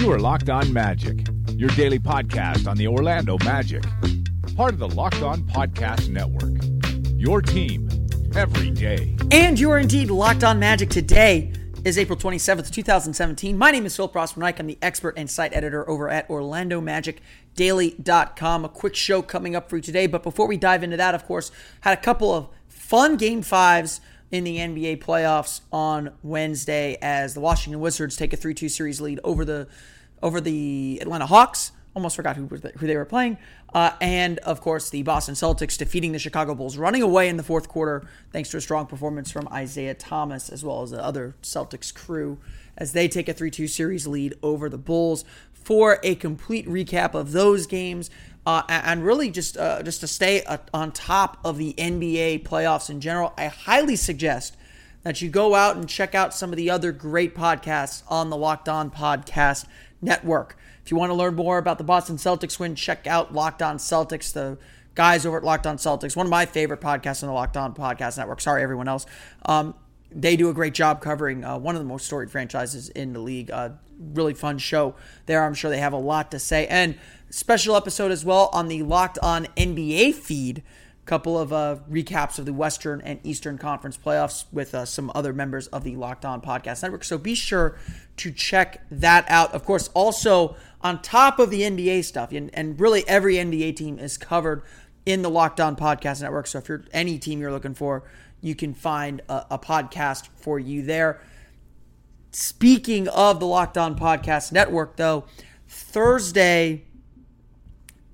You are Locked On Magic, your daily podcast on the Orlando Magic, part of the Locked On Podcast Network. Your team every day. And you are indeed Locked On Magic today is April 27th, 2017. My name is Phil Prosper I'm the expert and site editor over at OrlandoMagicDaily.com. A quick show coming up for you today. But before we dive into that, of course, had a couple of fun game fives in the NBA playoffs on Wednesday as the Washington Wizards take a 3-2 series lead over the over the Atlanta Hawks. Almost forgot who who they were playing. Uh, and of course, the Boston Celtics defeating the Chicago Bulls, running away in the fourth quarter thanks to a strong performance from Isaiah Thomas as well as the other Celtics crew as they take a 3 2 series lead over the Bulls. For a complete recap of those games, uh, and really just uh, just to stay uh, on top of the NBA playoffs in general, I highly suggest that you go out and check out some of the other great podcasts on the Locked On Podcast Network. If you want to learn more about the Boston Celtics win, check out Locked On Celtics, the guys over at Locked On Celtics, one of my favorite podcasts on the Locked On Podcast Network. Sorry, everyone else. Um, they do a great job covering uh, one of the most storied franchises in the league. Uh, really fun show there. I'm sure they have a lot to say. And special episode as well on the Locked On NBA feed. Couple of uh, recaps of the Western and Eastern Conference playoffs with uh, some other members of the Locked On Podcast Network. So be sure to check that out. Of course, also on top of the NBA stuff, and, and really every NBA team is covered in the Locked On Podcast Network. So if you're any team you're looking for, you can find a, a podcast for you there. Speaking of the Locked On Podcast Network, though, Thursday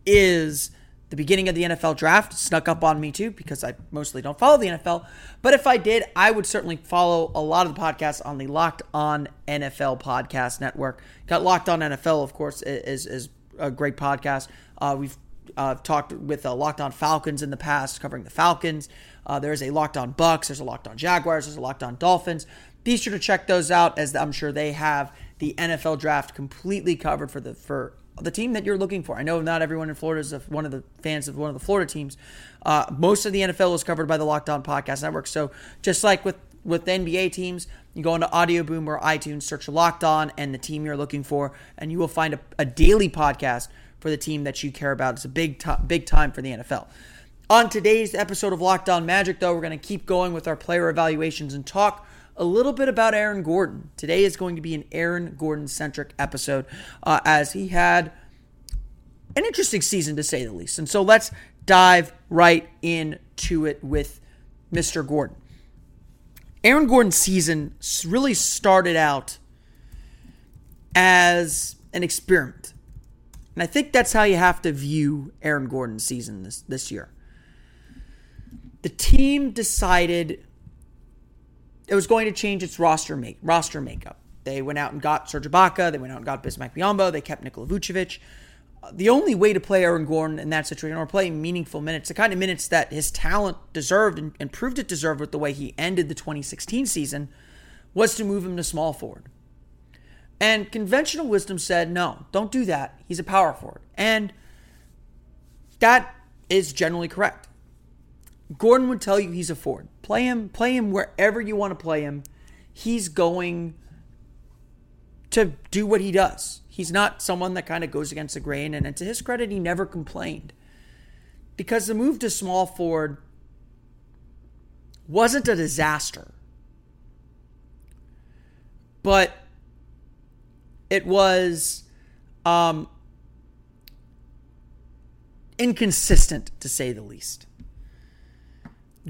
is the beginning of the NFL draft. Snuck up on me too because I mostly don't follow the NFL. But if I did, I would certainly follow a lot of the podcasts on the Locked On NFL Podcast Network. Got Locked On NFL, of course, is is a great podcast. Uh, we've uh, talked with uh, Locked On Falcons in the past, covering the Falcons. Uh, there's a Locked On Bucks. There's a Locked On Jaguars. There's a Locked On Dolphins. Be sure to check those out, as I'm sure they have the NFL draft completely covered for the for the team that you're looking for. I know not everyone in Florida is one of the fans of one of the Florida teams. Uh, most of the NFL is covered by the Locked On Podcast Network. So just like with with NBA teams, you go into Audioboom or iTunes, search Locked On and the team you're looking for, and you will find a, a daily podcast for the team that you care about. It's a big big time for the NFL. On today's episode of Locked On Magic, though, we're going to keep going with our player evaluations and talk a little bit about Aaron Gordon. Today is going to be an Aaron Gordon centric episode uh, as he had an interesting season to say the least. And so let's dive right into it with Mr. Gordon. Aaron Gordon's season really started out as an experiment. And I think that's how you have to view Aaron Gordon's season this, this year. The team decided it was going to change its roster make roster makeup. They went out and got Serge Ibaka. They went out and got Bismack Biyombo. They kept Nikola Vucevic. The only way to play Aaron Gordon in that situation, or play meaningful minutes, the kind of minutes that his talent deserved and, and proved it deserved with the way he ended the 2016 season, was to move him to small forward. And conventional wisdom said, no, don't do that. He's a power forward. And that is generally correct. Gordon would tell you he's a forward. Play him, play him wherever you want to play him. He's going to do what he does. He's not someone that kind of goes against the grain. And to his credit, he never complained. Because the move to small forward wasn't a disaster. But it was um, inconsistent, to say the least.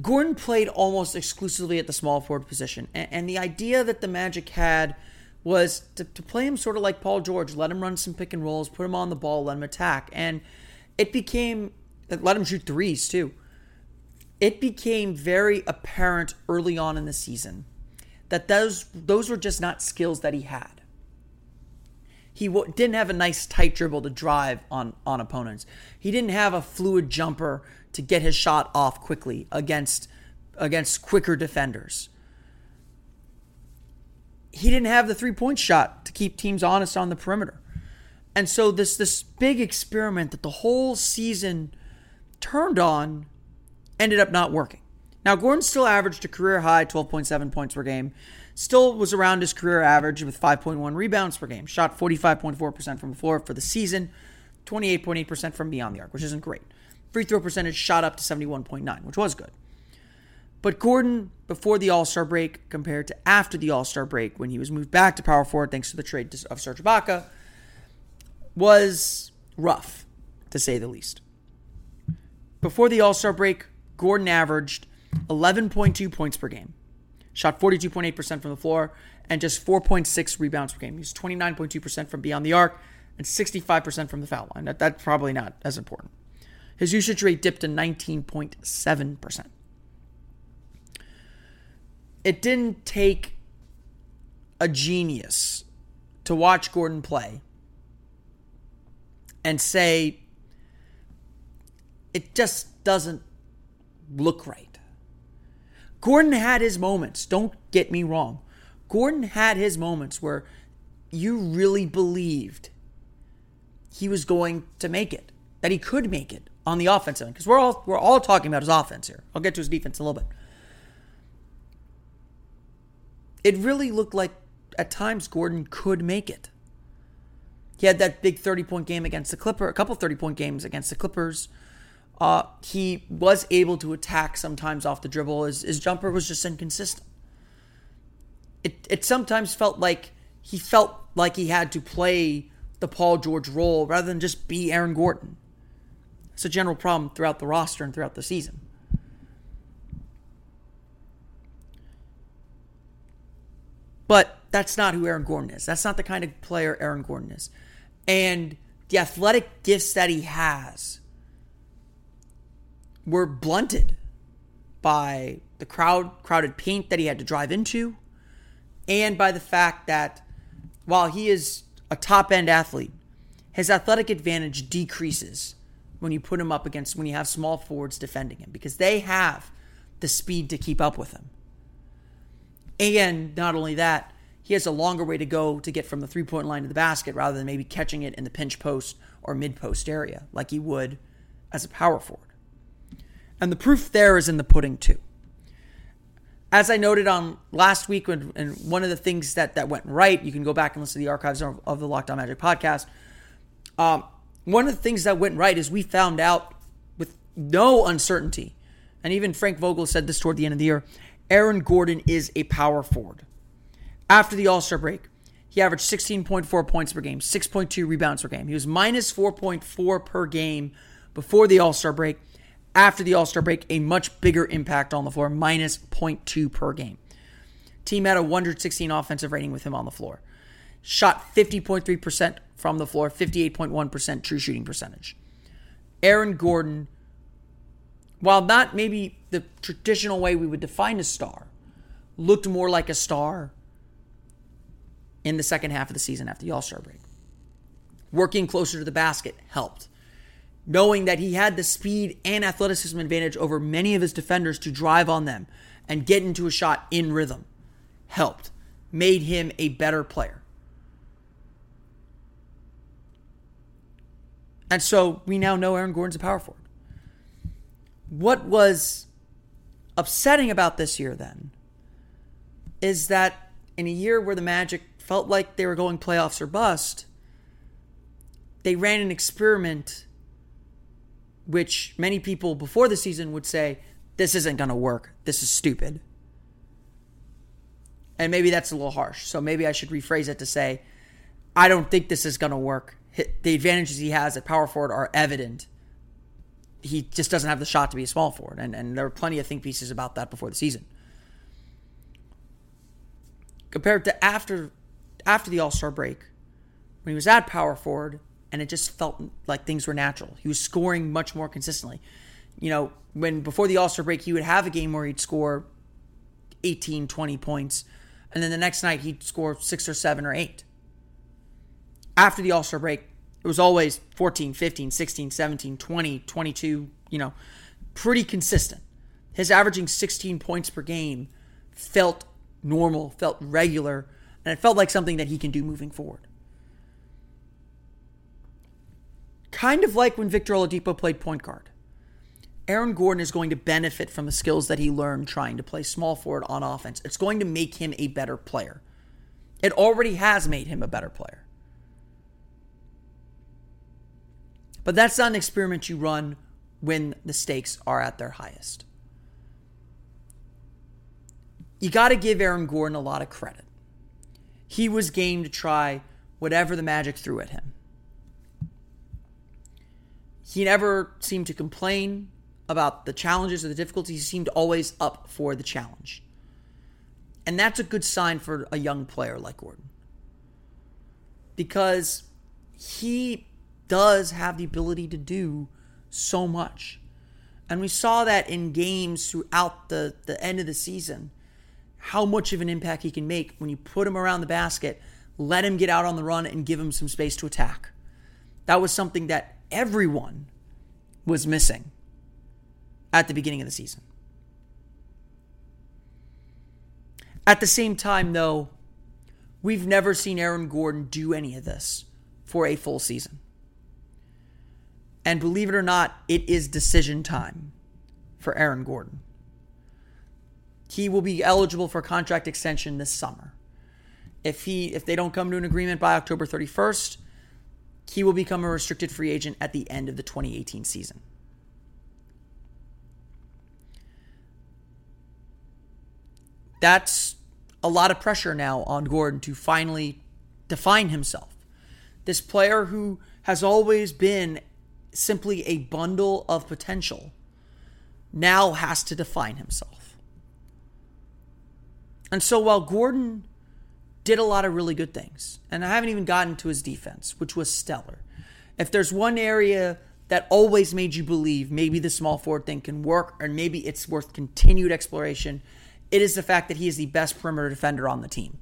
Gordon played almost exclusively at the small forward position. And, and the idea that the Magic had was to, to, play him sort of like Paul George, let him run some pick and rolls, put him on the ball, let him attack. And it became, let him shoot threes too. It became very apparent early on in the season that those, those were just not skills that he had. He w- didn't have a nice tight dribble to drive on on opponents. He didn't have a fluid jumper to get his shot off quickly against against quicker defenders. He didn't have the three-point shot to keep teams honest on the perimeter. And so this this big experiment that the whole season turned on ended up not working. Now Gordon still averaged a career high 12.7 points per game, still was around his career average with 5.1 rebounds per game, shot 45.4% from the floor for the season, 28.8% from beyond the arc, which isn't great. Free throw percentage shot up to 71.9, which was good. But Gordon, before the All Star break, compared to after the All Star break, when he was moved back to power forward thanks to the trade of Serge Ibaka, was rough, to say the least. Before the All Star break, Gordon averaged 11.2 points per game, shot 42.8% from the floor, and just 4.6 rebounds per game. He was 29.2% from beyond the arc and 65% from the foul line. That, that's probably not as important. His usage rate dipped to 19.7%. It didn't take a genius to watch Gordon play and say, it just doesn't look right. Gordon had his moments. Don't get me wrong. Gordon had his moments where you really believed he was going to make it, that he could make it on the offensive end. Because we're all we're all talking about his offense here. I'll get to his defense in a little bit. It really looked like at times Gordon could make it. He had that big 30 point game against the Clipper, a couple 30 point games against the Clippers. Uh, he was able to attack sometimes off the dribble. His, his jumper was just inconsistent. It, it sometimes felt like he felt like he had to play the Paul George role rather than just be Aaron Gordon. It's a general problem throughout the roster and throughout the season. But that's not who Aaron Gordon is. That's not the kind of player Aaron Gordon is. And the athletic gifts that he has were blunted by the crowd crowded paint that he had to drive into and by the fact that while he is a top end athlete his athletic advantage decreases when you put him up against when you have small forwards defending him because they have the speed to keep up with him and not only that he has a longer way to go to get from the three point line to the basket rather than maybe catching it in the pinch post or mid post area like he would as a power forward and the proof there is in the pudding, too. As I noted on last week, when, and one of the things that, that went right, you can go back and listen to the archives of, of the Locked On Magic podcast. Um, one of the things that went right is we found out with no uncertainty, and even Frank Vogel said this toward the end of the year Aaron Gordon is a power forward. After the All Star break, he averaged 16.4 points per game, 6.2 rebounds per game. He was minus 4.4 per game before the All Star break after the All Star break, a much bigger impact on the floor, minus 0.2 per game. Team had a 116 offensive rating with him on the floor. Shot 50.3% from the floor, 58.1% true shooting percentage. Aaron Gordon, while not maybe the traditional way we would define a star, looked more like a star in the second half of the season after the All Star break. Working closer to the basket helped knowing that he had the speed and athleticism advantage over many of his defenders to drive on them and get into a shot in rhythm helped, made him a better player. And so we now know Aaron Gordon's a power forward. What was upsetting about this year then is that in a year where the Magic felt like they were going playoffs or bust, they ran an experiment which many people before the season would say, this isn't going to work. This is stupid. And maybe that's a little harsh. So maybe I should rephrase it to say, I don't think this is going to work. The advantages he has at power forward are evident. He just doesn't have the shot to be a small forward. And, and there were plenty of think pieces about that before the season. Compared to after after the All Star break, when he was at power forward, and it just felt like things were natural. He was scoring much more consistently. You know, when before the All Star break, he would have a game where he'd score 18, 20 points, and then the next night he'd score six or seven or eight. After the All Star break, it was always 14, 15, 16, 17, 20, 22, you know, pretty consistent. His averaging 16 points per game felt normal, felt regular, and it felt like something that he can do moving forward. Kind of like when Victor Oladipo played point guard. Aaron Gordon is going to benefit from the skills that he learned trying to play small forward on offense. It's going to make him a better player. It already has made him a better player. But that's not an experiment you run when the stakes are at their highest. You got to give Aaron Gordon a lot of credit. He was game to try whatever the Magic threw at him. He never seemed to complain about the challenges or the difficulties. He seemed always up for the challenge. And that's a good sign for a young player like Gordon. Because he does have the ability to do so much. And we saw that in games throughout the, the end of the season, how much of an impact he can make when you put him around the basket, let him get out on the run, and give him some space to attack. That was something that everyone was missing at the beginning of the season. At the same time, though, we've never seen Aaron Gordon do any of this for a full season. And believe it or not, it is decision time for Aaron Gordon. He will be eligible for contract extension this summer. If he if they don't come to an agreement by October 31st, he will become a restricted free agent at the end of the 2018 season. That's a lot of pressure now on Gordon to finally define himself. This player who has always been simply a bundle of potential now has to define himself. And so while Gordon did a lot of really good things, and I haven't even gotten to his defense, which was stellar. If there's one area that always made you believe maybe the small forward thing can work or maybe it's worth continued exploration, it is the fact that he is the best perimeter defender on the team.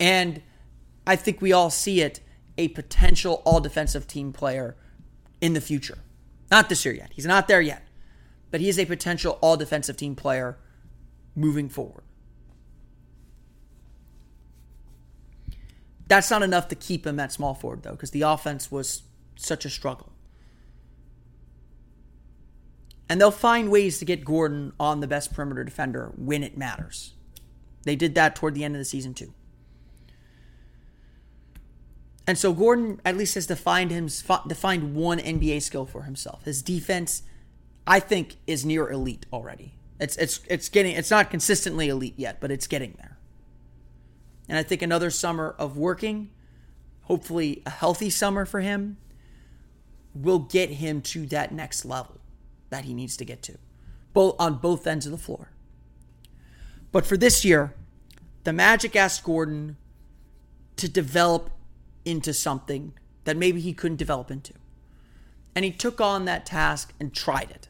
And I think we all see it a potential all defensive team player in the future. Not this year yet. He's not there yet. But he is a potential all defensive team player moving forward. That's not enough to keep him at small forward, though, because the offense was such a struggle. And they'll find ways to get Gordon on the best perimeter defender when it matters. They did that toward the end of the season, too. And so Gordon at least has defined him defined one NBA skill for himself. His defense, I think, is near elite already. It's it's it's getting it's not consistently elite yet, but it's getting there. And I think another summer of working, hopefully a healthy summer for him, will get him to that next level that he needs to get to, both on both ends of the floor. But for this year, the Magic asked Gordon to develop into something that maybe he couldn't develop into. And he took on that task and tried it.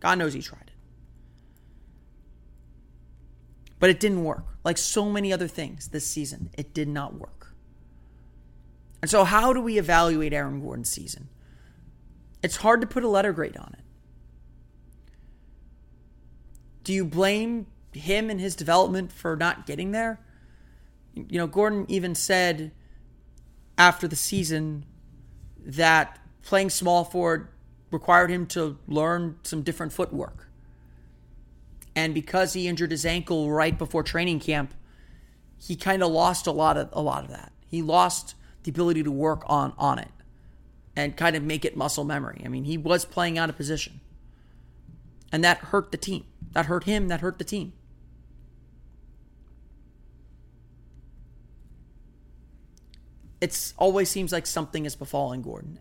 God knows he tried it. But it didn't work. Like so many other things this season, it did not work. And so, how do we evaluate Aaron Gordon's season? It's hard to put a letter grade on it. Do you blame him and his development for not getting there? You know, Gordon even said after the season that playing small forward required him to learn some different footwork. And because he injured his ankle right before training camp, he kind of lost a lot of a lot of that. He lost the ability to work on on it and kind of make it muscle memory. I mean, he was playing out of position. And that hurt the team. That hurt him, that hurt the team. It always seems like something is befalling Gordon.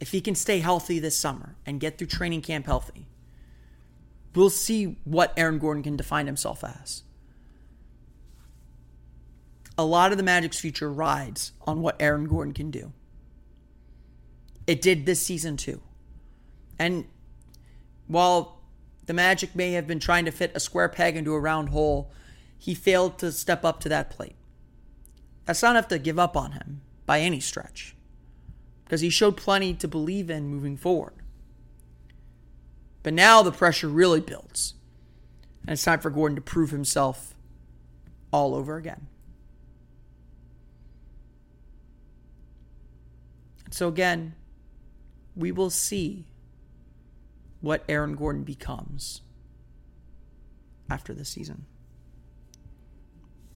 If he can stay healthy this summer and get through training camp healthy, we'll see what Aaron Gordon can define himself as. A lot of the Magic's future rides on what Aaron Gordon can do. It did this season too. And while the Magic may have been trying to fit a square peg into a round hole, he failed to step up to that plate. That's not enough to give up on him, by any stretch because he showed plenty to believe in moving forward. But now the pressure really builds. And it's time for Gordon to prove himself all over again. And so, again, we will see what Aaron Gordon becomes after this season.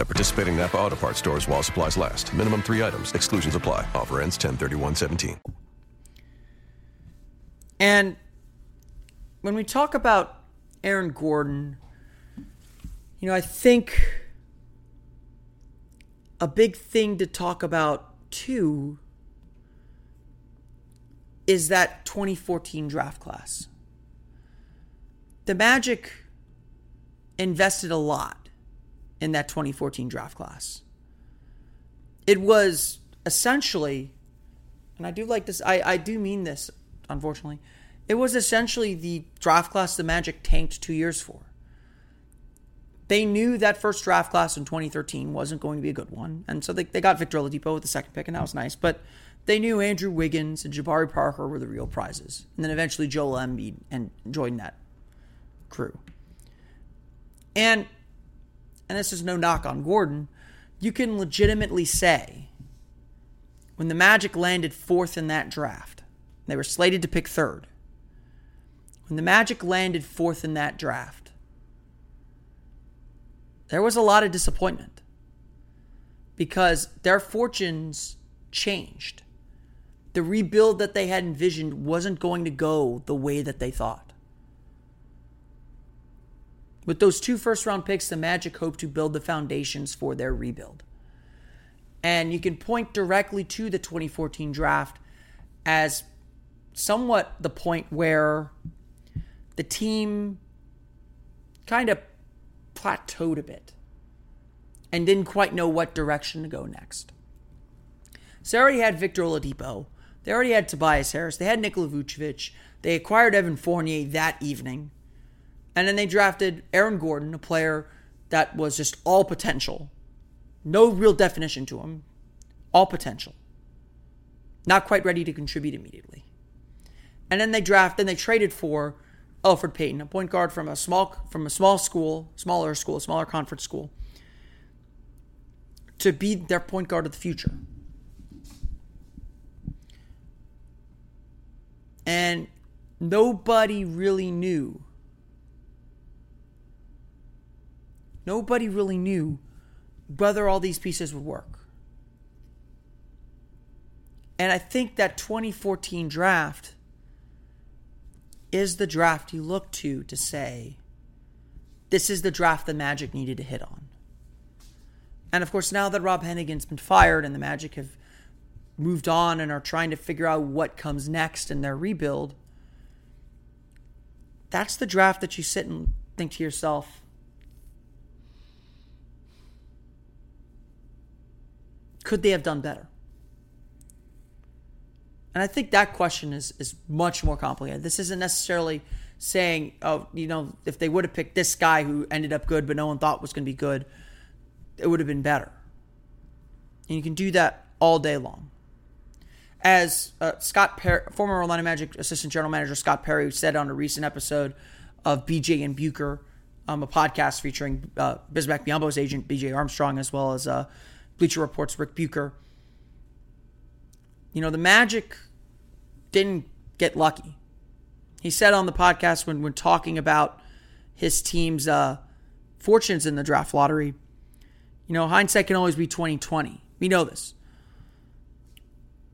At participating Napa Auto Parts stores while supplies last. Minimum three items. Exclusions apply. Offer ends 103117. And when we talk about Aaron Gordon, you know, I think a big thing to talk about too is that 2014 draft class. The Magic invested a lot in that 2014 draft class. It was essentially, and I do like this, I, I do mean this, unfortunately. It was essentially the draft class the Magic tanked two years for. They knew that first draft class in 2013 wasn't going to be a good one. And so they, they got Victor Oladipo with the second pick, and that was nice. But they knew Andrew Wiggins and Jabari Parker were the real prizes. And then eventually Joel Embiid and joined that crew. And and this is no knock on Gordon, you can legitimately say when the Magic landed fourth in that draft, they were slated to pick third. When the Magic landed fourth in that draft, there was a lot of disappointment because their fortunes changed. The rebuild that they had envisioned wasn't going to go the way that they thought. With those two first round picks, the Magic hope to build the foundations for their rebuild. And you can point directly to the 2014 draft as somewhat the point where the team kind of plateaued a bit and didn't quite know what direction to go next. So they already had Victor Oladipo. They already had Tobias Harris. They had Nikola Vucevic. They acquired Evan Fournier that evening. And then they drafted Aaron Gordon, a player that was just all potential. No real definition to him. All potential. Not quite ready to contribute immediately. And then they drafted and they traded for Elfrid Payton, a point guard from a small from a small school, smaller school, smaller conference school, to be their point guard of the future. And nobody really knew Nobody really knew whether all these pieces would work. And I think that 2014 draft is the draft you look to to say, this is the draft the Magic needed to hit on. And of course, now that Rob Hennigan's been fired and the Magic have moved on and are trying to figure out what comes next in their rebuild, that's the draft that you sit and think to yourself, Could they have done better? And I think that question is is much more complicated. This isn't necessarily saying, oh, you know, if they would have picked this guy who ended up good but no one thought was going to be good, it would have been better. And you can do that all day long. As uh, Scott Perry, former Orlando Magic assistant general manager Scott Perry said on a recent episode of BJ and Bucher, um, a podcast featuring uh, Bismack Biyombo's agent BJ Armstrong as well as uh, Bleacher Report's Rick Bucher. You know, the Magic didn't get lucky. He said on the podcast when when talking about his team's uh, fortunes in the draft lottery, you know, hindsight can always be 2020. We know this.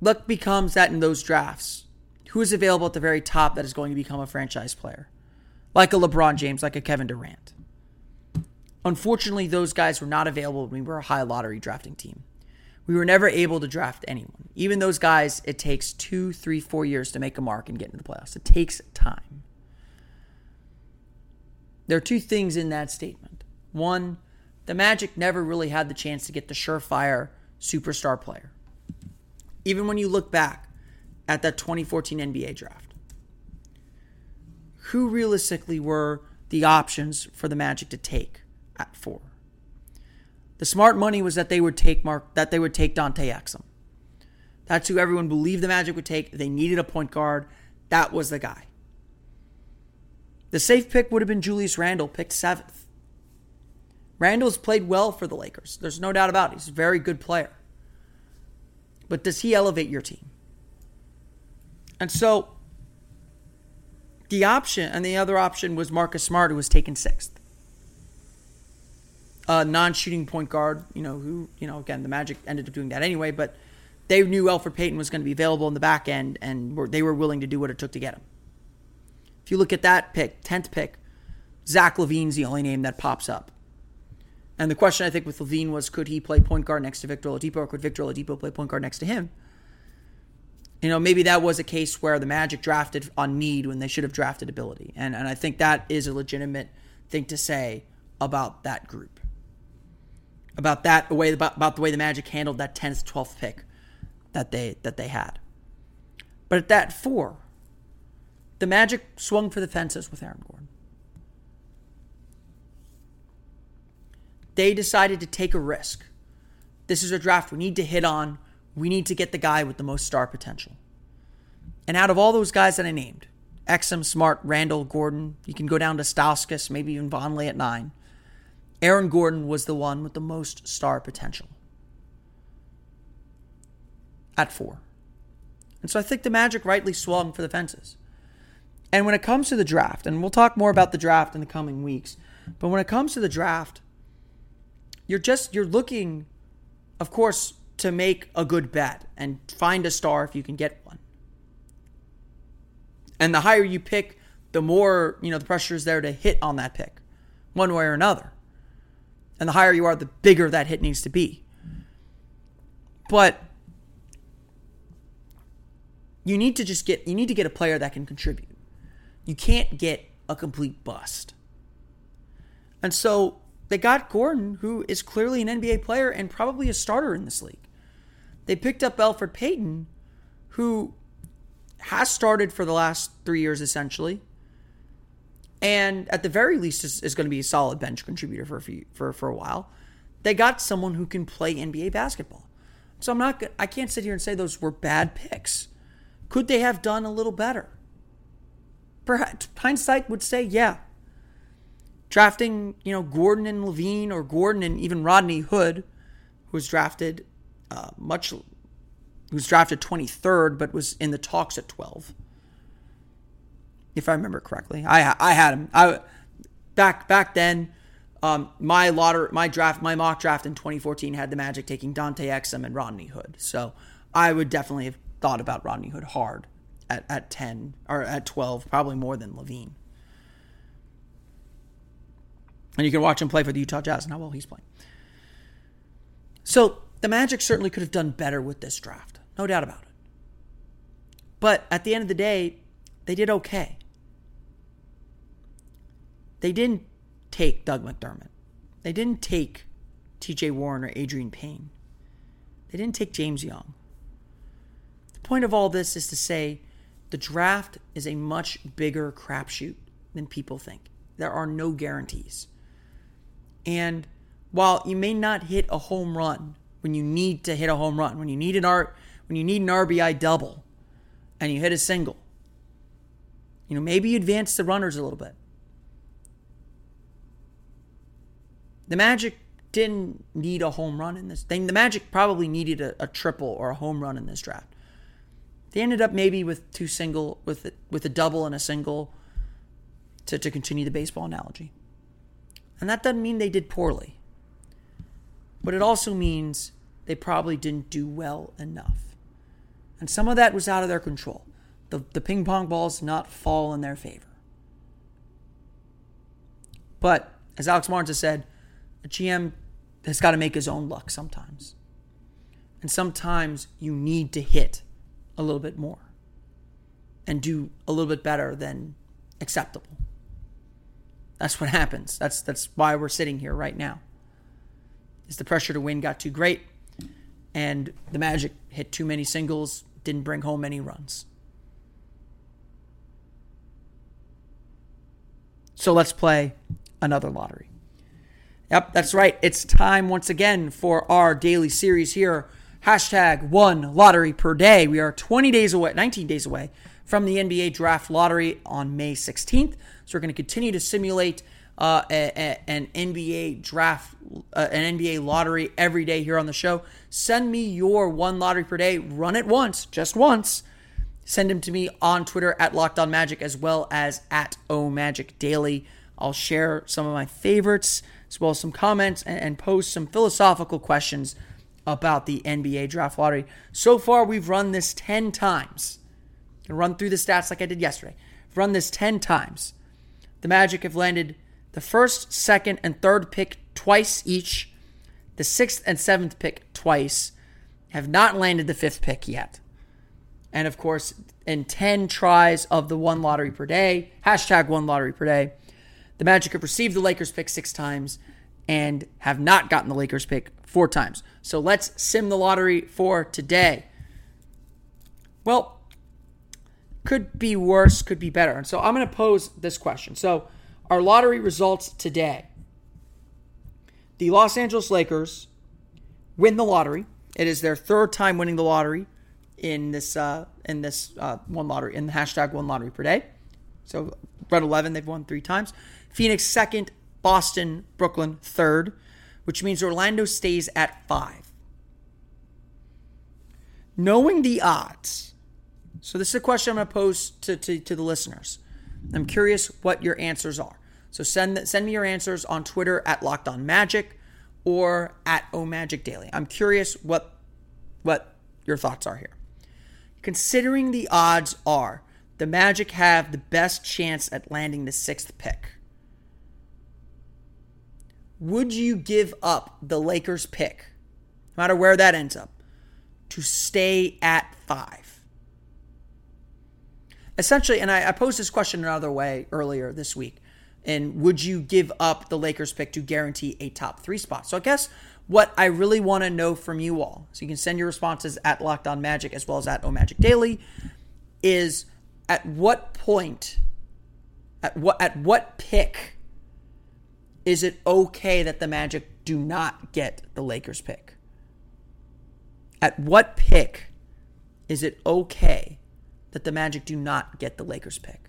Luck becomes that in those drafts. Who is available at the very top that is going to become a franchise player? Like a LeBron James, like a Kevin Durant. Unfortunately, those guys were not available when we were a high lottery drafting team. We were never able to draft anyone. Even those guys, it takes two, three, four years to make a mark and get into the playoffs. It takes time. there are two things in that statement. One, the Magic never really had the chance to get the surefire superstar player. Even when you look back at that 2014 NBA draft, who realistically were the options for the Magic to take at four? The smart money was that they would take Mark that they would take Dante Exum. That's who everyone believed the Magic would take. They needed a point guard. That was the guy. The safe pick would have been Julius Randle, picked seventh. Randle's played well for the Lakers. There's no doubt about it. He's a very good player. But does he elevate your team? And so the option, and the other option was Marcus Smart, who was taken sixth. A non-shooting point guard, you know, who, you know, again, the Magic ended up doing that anyway, but they knew Elfrid Payton was going to be available in the back end, and were, they were willing to do what it took to get him. If you look at that pick, 10th pick, Zach LaVine's the only name that pops up. And the question I think with LaVine was could he play point guard next to Victor Oladipo or could Victor Oladipo play point guard next to him? You know, maybe that was a case where the Magic drafted on need when they should have drafted ability. And and I think that is a legitimate thing to say about that group. About that the way about, about the way the Magic handled that 10th, 12th pick that they that they had. But at that 4, the Magic swung for the fences with Aaron Gordon. They decided to take a risk. This is a draft we need to hit on. We need to get the guy with the most star potential. And out of all those guys that I named, Exum, Smart, Randle, Gordon, you can go down to Stauskas, maybe even Vonleh at nine. Aaron Gordon was the one with the most star potential at four. And so I think the Magic rightly swung for the fences. And when it comes to the draft, and we'll talk more about the draft in the coming weeks, but when it comes to the draft, you're just you're looking, of course, to make a good bet and find a star if you can get one. And the higher you pick, the more, you know, the pressure is there to hit on that pick, one way or another. And the higher you are, the bigger that hit needs to be. But you need to just get you need to get a player that can contribute. You can't get a complete bust. And so they got Gordon, who is clearly an NBA player and probably a starter in this league. They picked up Elfrid Payton, who has started for the last three years essentially, and at the very least is, is going to be a solid bench contributor for a few, for for a while. They got someone who can play NBA basketball. So I'm not I can't sit here and say those were bad picks. Could they have done a little better? Perhaps hindsight would say, yeah. Drafting, you know, Gordon and LaVine, or Gordon and even Rodney Hood, who was drafted uh, much, who was drafted 23rd, but was in the talks at 12. If I remember correctly, I I had him. I back back then. Um, my lottery, my draft, my mock draft in 2014 had the Magic taking Dante Exum and Rodney Hood. So I would definitely have thought about Rodney Hood hard at, at 10 or at 12, probably more than LaVine. And you can watch him play for the Utah Jazz and how well he's playing. So the Magic certainly could have done better with this draft, no doubt about it. But at the end of the day, they did okay. They didn't take Doug McDermott. They didn't take TJ Warren or Adreian Payne. They didn't take James Young. The point of all this is to say the draft is a much bigger crapshoot than people think. There are no guarantees. And while you may not hit a home run when you need to hit a home run, when you need an art when you need an RBI double and you hit a single, you know, maybe you advance the runners a little bit. The Magic didn't need a home run in this thing. The Magic probably needed a, a triple or a home run in this draft. They ended up maybe with two single with with a double and a single to, to continue the baseball analogy. And that doesn't mean they did poorly. But it also means they probably didn't do well enough. And some of that was out of their control. The, the ping pong balls did not fall in their favor. But as Alex has said, a GM has got to make his own luck sometimes. And sometimes you need to hit a little bit more and do a little bit better than acceptable. That's what happens. That's that's why we're sitting here right now. Is the pressure to win got too great, and the Magic hit too many singles, didn't bring home any runs. So let's play another lottery. Yep, that's right. It's time once again for our daily series here. Hashtag one lottery per day. We are 20 days away, 19 days away from the NBA draft lottery on May 16th. So we're going to continue to simulate uh, a, a, an NBA draft, uh, an NBA lottery every day here on the show. Send me your one lottery per day. Run it once, just once. Send them to me on Twitter at Locked On Magic as well as at O Magic Daily. I'll share some of my favorites as well as some comments and, and post some philosophical questions about the NBA draft lottery. So far, we've run this 10 times. Run through the stats like I did yesterday. I've run this 10 times. The Magic have landed the first, second, and third pick twice each, the sixth and seventh pick twice, have not landed the fifth pick yet. And of course, in 10 tries of the one lottery per day, hashtag one lottery per day, the Magic have received the Lakers pick six times and have not gotten the Lakers pick four times. So let's sim the lottery for today. Well, could be worse, could be better. And so I'm going to pose this question. So, our lottery results today the Los Angeles Lakers win the lottery. It is their third time winning the lottery in this uh, in this uh, one lottery in the hashtag one lottery per day. So Red Eleven, they've won three times. Phoenix second, Boston, Brooklyn third, which means Orlando stays at five. Knowing the odds, so this is a question I'm going to pose to, to, to the listeners. I'm curious what your answers are. So send send me your answers on Twitter at Locked On Magic or at O Magic Daily. I'm curious what what your thoughts are here. Considering the odds are the Magic have the best chance at landing the sixth pick. Would you give up the Lakers pick, no matter where that ends up, to stay at five? Essentially, and I, I posed this question another way earlier this week. And would you give up the Lakers pick to guarantee a top three spot? So I guess what I really want to know from you all, so you can send your responses at Locked On Magic as well as at Magic Daily, is at what point, at what at what pick is it okay that the Magic do not get the Lakers pick? At what pick is it okay that the Magic do not get the Lakers pick?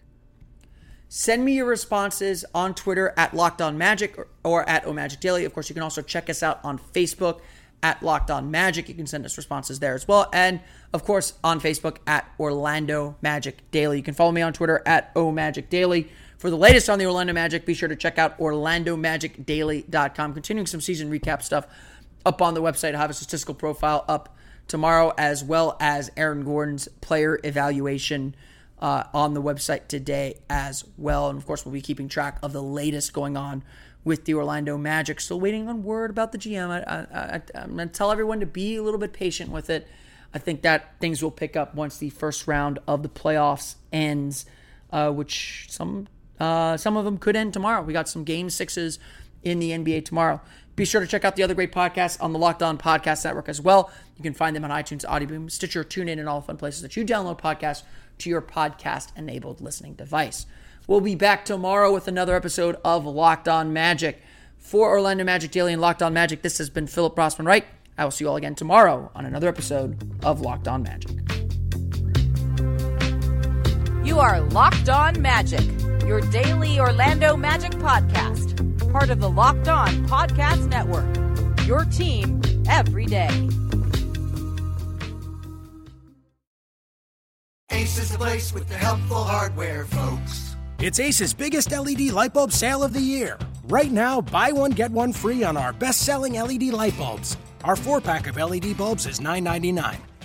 Send me your responses on Twitter at Locked On Magic or, or at Magic Daily. Of course, you can also check us out on Facebook at Locked On Magic. You can send us responses there as well. And of course, on Facebook at Orlando Magic Daily. You can follow me on Twitter at O Magic Daily. For the latest on the Orlando Magic, be sure to check out OrlandoMagicDaily.com. Continuing some season recap stuff up on the website. I have a statistical profile up tomorrow, as well as Aaron Gordon's player evaluation uh, on the website today as well. And of course, we'll be keeping track of the latest going on with the Orlando Magic. Still waiting on word about the GM. I, am going to tell everyone to be a little bit patient with it. I think that things will pick up once the first round of the playoffs ends, uh, which some uh, some of them could end tomorrow. We got some game sixes in the NBA tomorrow. Be sure to check out the other great podcasts on the Locked On Podcast Network as well. You can find them on iTunes, Audioboom, Stitcher, TuneIn, and all the fun places that you download podcasts to your podcast enabled listening device. We'll be back tomorrow with another episode of Locked On Magic. For Orlando Magic Daily and Locked On Magic, this has been Philip Rossman-Reich. I will see you all again tomorrow on another episode of Locked On Magic. You are Locked On Magic, your daily Orlando Magic podcast, part of the Locked On Podcast Network. Your team every day. Ace is the place with the helpful hardware, folks. It's Ace's biggest LED light bulb sale of the year. Right now, buy one, get one free on our best selling LED light bulbs. Our four pack of LED bulbs is $9.99,